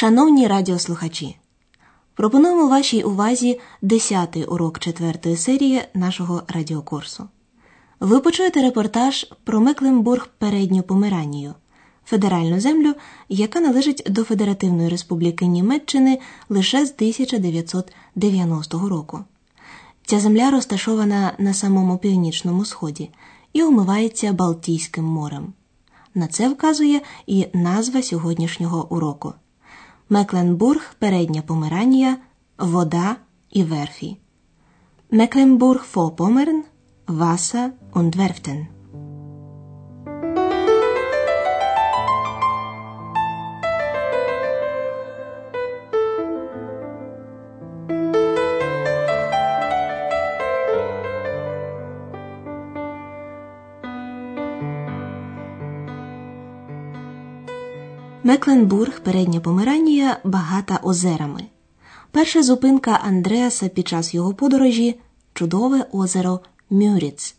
Шановні радіослухачі, пропонуємо вашій увазі 10-й урок 4 серії нашого радіокурсу. Ви почуєте репортаж про Мекленбург передню Померанію, федеральну землю, яка належить до Федеративної Республіки Німеччини лише з 1990 року. Ця земля розташована на самому північному сході і омивається Балтійським морем. На це вказує і назва сьогоднішнього уроку. Мекленбург, передня Померанія, вода і верфі. Мекленбург Vorpommern, Васа und Werften. Мекленбург, передня Померанія, багата озерами. Перша зупинка Андреаса під час його подорожі чудове озеро Мюріц,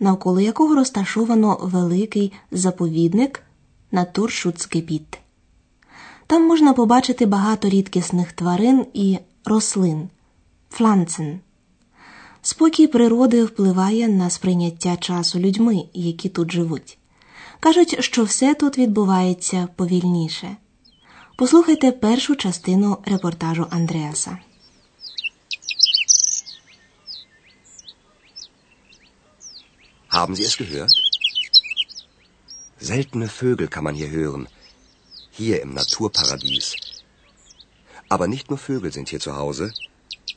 навколо якого розташовано великий заповідник Натуршуцкепіт. Там можна побачити багато рідкісних тварин і рослин фланцен. Спокій природи впливає на сприйняття часу людьми, які тут живуть. Кажуть, що все тут відбувається повільніше. Послухайте першу частину репортажу Андреаса. Haben Sie es gehört? Seltene Vögel kann man hier hören. Hier im Naturparadies. Aber nicht nur Vögel sind hier zu Hause,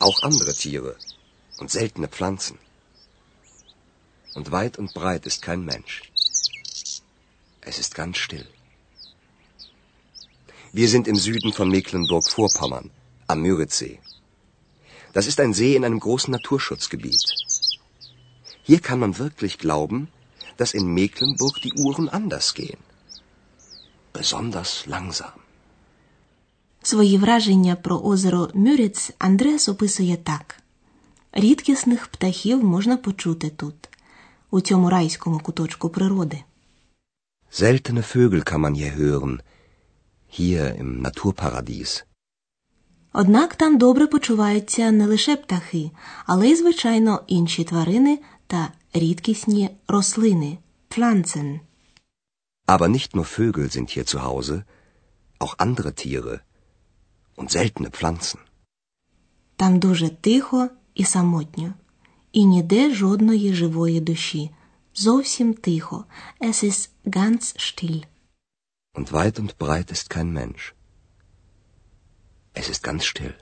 auch andere Tiere und seltene Pflanzen. Und weit und breit ist kein Mensch. Es ist ganz still. Wir sind im Süden von Mecklenburg-Vorpommern, am Müritzsee. Das ist ein See in einem großen Naturschutzgebiet. Hier kann man wirklich glauben, dass in Mecklenburg die Uhren anders gehen. Besonders langsam. Свої враження про озеро Мюриц Андреас описує так: рідкісних птахів можна почути тут, у цьому райському куточку природи. Seltene Vögel kann man hier hören. Hier im Naturparadies. Однак там добре почуваються не лише птахи, але й, звичайно, інші тварини та рідкісні рослини Pflanzen. Aber nicht nur Vögel sind hier zu Hause, auch andere Tiere und seltene Pflanzen. Там дуже тихо і самотньо, і ніде жодної живої душі. Зовсім тихо. Es ist ganz still. Und weit und breit ist kein Mensch. Es ist ganz still.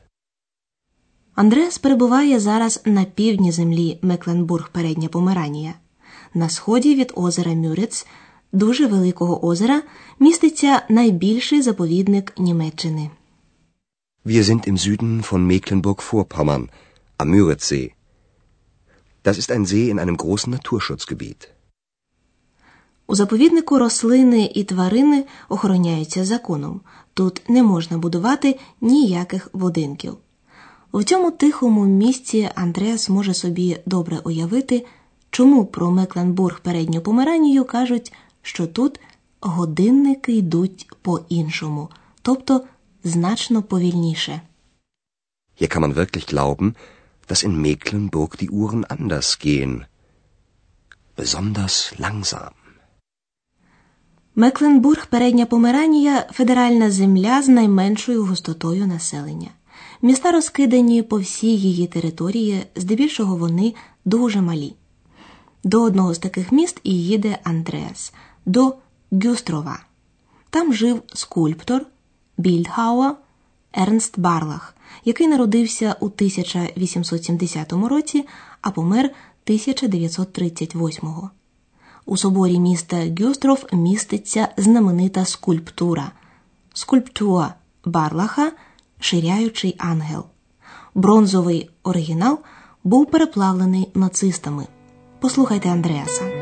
Андреас перебуває зараз на півдні землі Мекленбург Передня Померанія. На сході від озера Мюрец, дуже великого озера, міститься найбільший заповідник Німеччини. Wir sind im Süden von Mecklenburg-Vorpommern, am Müritzsee. Das ist ein See in einem großen Naturschutzgebiet. У заповіднику рослини і тварини охороняються законом. Тут не можна будувати ніяких будинків. У цьому тихому місці Андреас може собі добре уявити, чому про Мекленбург передню Померанію кажуть, що тут годинники йдуть по-іншому, тобто значно повільніше. Hier kann man wirklich glauben, dass in Mecklenburg die Uhren anders gehen. Besonders langsam. Мекленбург Передня Померанія федеральна земля з найменшою густотою населення. Міста розкидані по всій її території, здебільшого вони дуже малі. До одного з таких міст і їде Андреас, до Гюстрова. Там жив скульптор Більдхауа Ернст Барлах, який народився у 1870 році, а помер 1938 У соборі міста Гюстров міститься знаменита скульптура скульптура Барлаха Ширяючий ангел. Бронзовий оригінал був переплавлений нацистами. Послухайте Андреаса.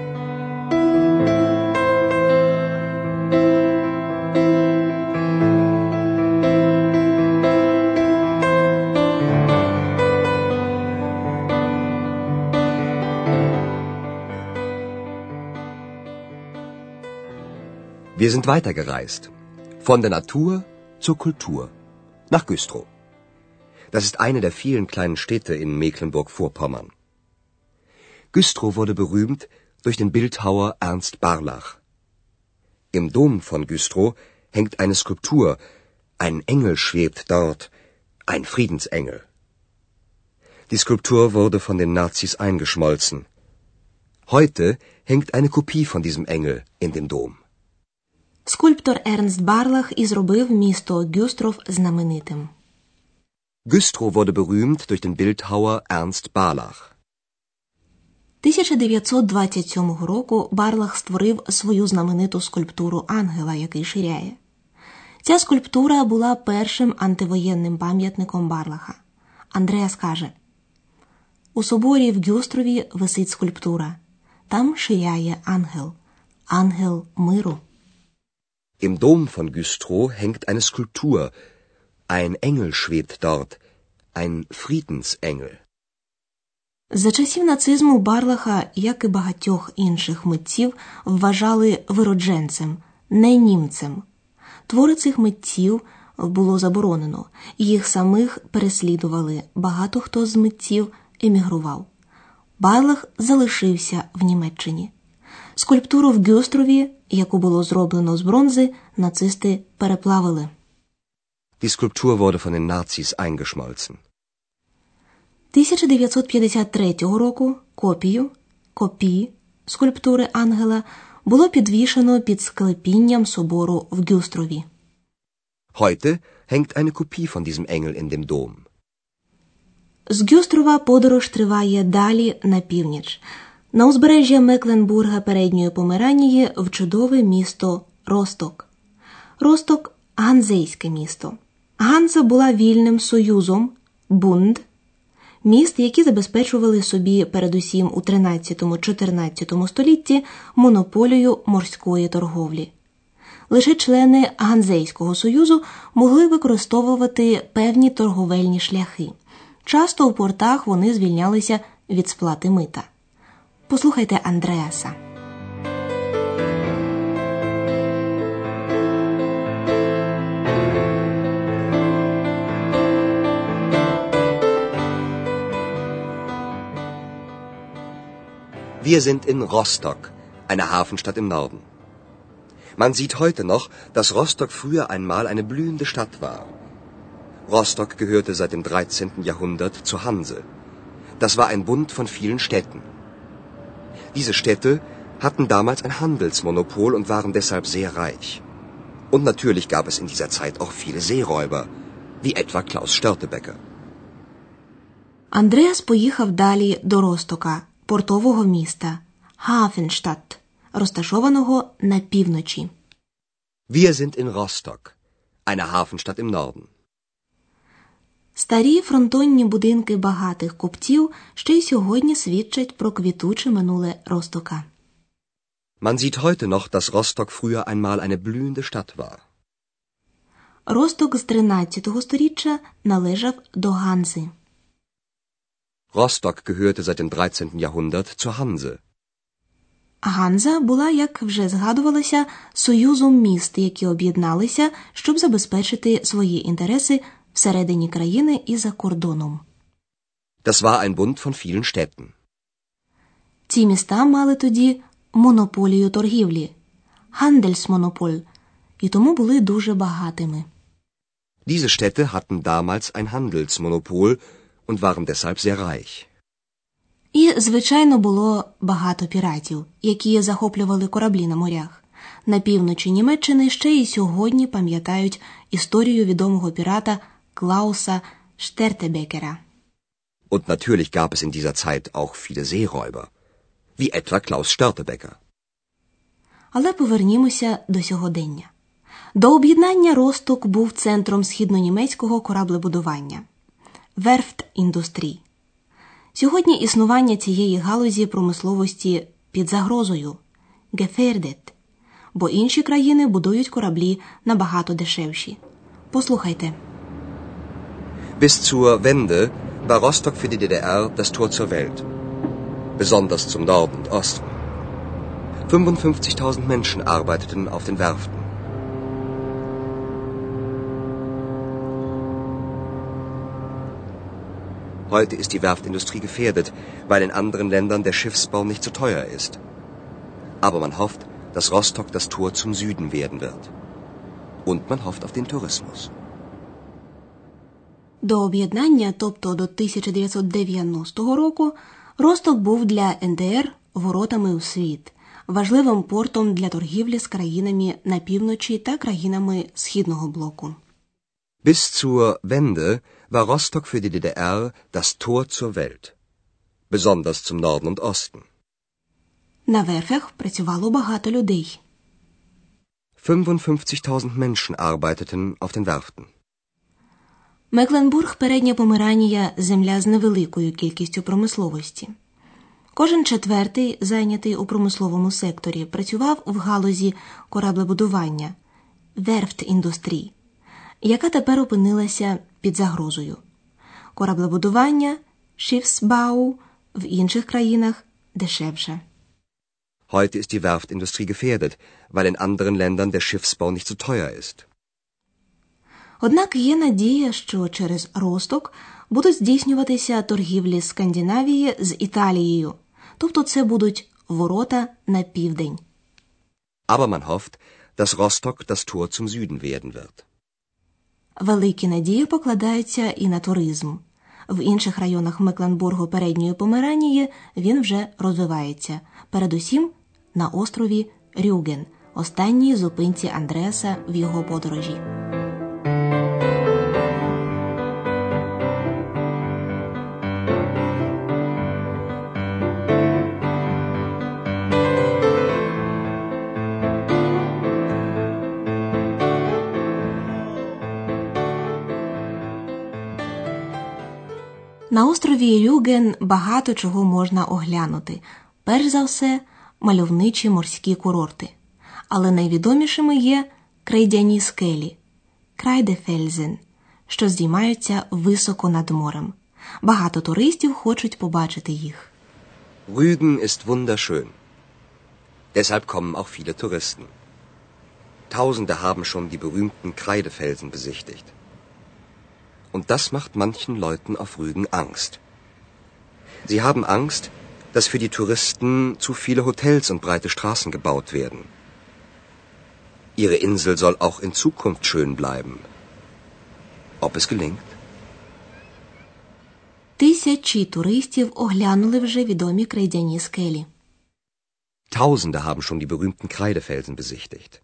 Wir sind weitergereist. Von der Natur zur Kultur, nach Güstrow. Das ist eine der vielen kleinen Städte in Mecklenburg-Vorpommern. Güstrow wurde berühmt durch den Bildhauer Ernst Barlach. Im Dom von Güstrow hängt eine Skulptur, ein Engel schwebt dort, ein Friedensengel. Die Skulptur wurde von den Nazis eingeschmolzen. Heute hängt eine Kopie von diesem Engel in dem Dom. Скульптор Ернст Барлах і зробив місто Гюстров знаменитим. Güstrow wurde berühmt durch den Bildhauer Ernst Barlach. 1927 року Барлах створив свою знамениту скульптуру ангела, який ширяє. Ця скульптура була першим антивоєнним пам'ятником Барлаха. Андреас каже: У соборі в Гюстрові висить скульптура. Там ширяє ангел, ангел миру. Im Dom von Güstrow hängt eine Skulptur. Ein Engel schwebt dort, ein Friedensengel. За часів нацизму Барлаха, як і багатьох інших митців, вважали виродженцем, не німцем. Твори цих митців було заборонено, їх самих переслідували. Багато хто з митців емігрував. Барлах залишився в Німеччині. Скульптуру в Гюстрові, яку було зроблено з бронзи, нацисти переплавили. Die Skulptur wurde von den Nazis eingeschmolzen. 1953 року копію копії скульптури ангела було підвішено під склепінням собору в Гюстрові. Heute hängt eine Kopie von diesem Engel in dem Dom. З Гюстрова подорож триває далі на північ. На узбережжя Мекленбурга передньої Померанії в чудове місто Росток. Росток ганзейське місто. Ганза була вільним союзом бунд міст, які забезпечували собі передусім у 13-14 столітті монополію морської торговлі. Лише члени Ганзейського союзу могли використовувати певні торговельні шляхи. Часто у портах вони звільнялися від сплати мита. Послухайте Андреаса. Wir sind in Rostock, einer Hafenstadt im Norden. Man sieht heute noch, dass Rostock früher einmal eine blühende Stadt war. Rostock gehörte seit dem 13. Jahrhundert zur Hanse. Das war ein Bund von vielen Städten. Diese Städte hatten damals ein Handelsmonopol und waren deshalb sehr reich. Und natürlich gab es in dieser Zeit auch viele Seeräuber, wie etwa Klaus Störtebecker. Андреас поїхав далі до Ростока, портового міста Хафенштадт, розташованого на півночі. Wir sind in Rostock, einer Hafenstadt im Norden. Старі фронтонні будинки багатих купців ще й сьогодні свідчать про квітуче минуле Ростока. Man sieht heute noch, dass Rostock früher einmal eine blühende Stadt war. Росток з 13 століття належав до Ганзи. Rostock gehörte seit dem 13. Jahrhundert zur Hanse. Ганза була, як вже згадувалося, союзом міст, які об'єдналися, щоб забезпечити свої інтереси всередині країни і за кордоном. Das war ein Bund von vielen Städten. Ці міста мали тоді монополію торгівлі Хандельсмонополь, і тому були дуже багатими. Diese Städte hatten damals ein Handelsmonopol und waren deshalb sehr reich. І, звичайно, було багато піратів, які захоплювали кораблі на морях. На півночі Німеччини ще й сьогодні пам'ятають історію відомого пірата Клауса Штертебекера. Und natürlich gab es in dieser Zeit auch viele Seeräuber, wie etwa Klaus Störtebecker. Але повернімося до сьогодення. До об'єднання Росток був центром східнонімецького кораблебудування верфт індустрій. Сьогодні існування цієї галузі промисловості під загрозою гефердет, бо інші країни будують кораблі набагато дешевші. Послухайте. Bis zur Wende war Rostock für die DDR das Tor zur Welt, besonders zum Norden und Osten. 55.000 Menschen arbeiteten auf den Werften. Heute ist die Werftindustrie gefährdet, weil in anderen Ländern der Schiffsbau nicht so teuer ist. Aber man hofft, dass Rostock das Tor zum Süden werden wird. Und man hofft auf den Tourismus. До об'єднання, тобто до 1990 року, Росток був для НДР воротами у світ, важливим портом для торгівлі з країнами на півночі та країнами Східного блоку. Bis zur Wende war Rostock für die DDR das Tor zur Welt, besonders zum Norden und Osten. На верфях працювало багато людей. 55.000 Menschen arbeiteten auf den Werften. Мекленбург, передня Померанія – земля з невеликою кількістю промисловості. Кожен четвертий, зайнятий у промисловому секторі, працював в галузі кораблебудування верфт-індустрії, яка тепер опинилася під загрозою. Кораблебудування Schiffsbau в інших країнах дешевше. Heute ist die Werftindustrie gefährdet, weil in anderen Ländern der Schiffsbau nicht so teuer ist. Однак є надія, що через Росток будуть здійснюватися торгівлі Скандинавії з Італією, тобто це будуть ворота на південь. Aber man hofft, dass Rostock das Tor zum Süden werden wird. Великі надії покладаються і на туризм. В інших районах Мекленбургу передньої Померанії він вже розвивається, передусім на острові Рюген, останній зупинці Андреаса в його подорожі. На острові Рюген багато чого можна оглянути. Перш за все, мальовничі морські курорти. Але найвідомішими є крейдяні скелі Крайдефельзен, що здіймаються високо над морем. Багато туристів хочуть побачити їх. Rügen ist wunderschön. Deshalb kommen auch viele Touristen. Tausende haben schon die berühmten Kreidefelsen besichtigt. Und das macht manchen Leuten auf Rügen Angst. Sie haben Angst, dass für die Touristen zu viele Hotels und breite Straßen gebaut werden. Ihre Insel soll auch in Zukunft schön bleiben. Ob es gelingt? Тисячі туристів оглянули вже відомі крейдяні скелі. Tausende haben schon die berühmten Kreidefelsen besichtigt.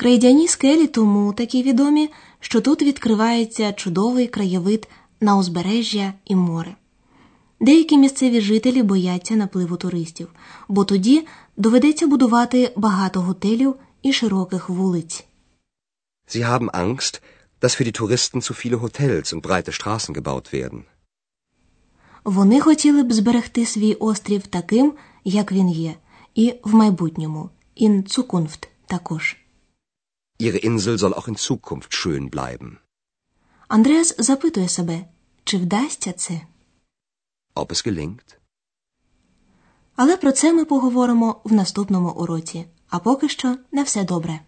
Крейдяні скелі тому такі відомі, що тут відкривається чудовий краєвид на узбережжя і море. Деякі місцеві жителі бояться напливу туристів, бо тоді доведеться будувати багато готелів і широких вулиць. Sie haben Angst, dass für die Touristen zu viele Hotels und breite Straßen gebaut werden. Вони хотіли б зберегти свій острів таким, як він є, і в майбутньому, in Zukunft також. Ihre Insel soll auch in Zukunft schön bleiben. Андреас запитує себе, чи вдасться це? Ob es gelingt? Але про це ми поговоримо в наступному уроці. А поки що на все добре.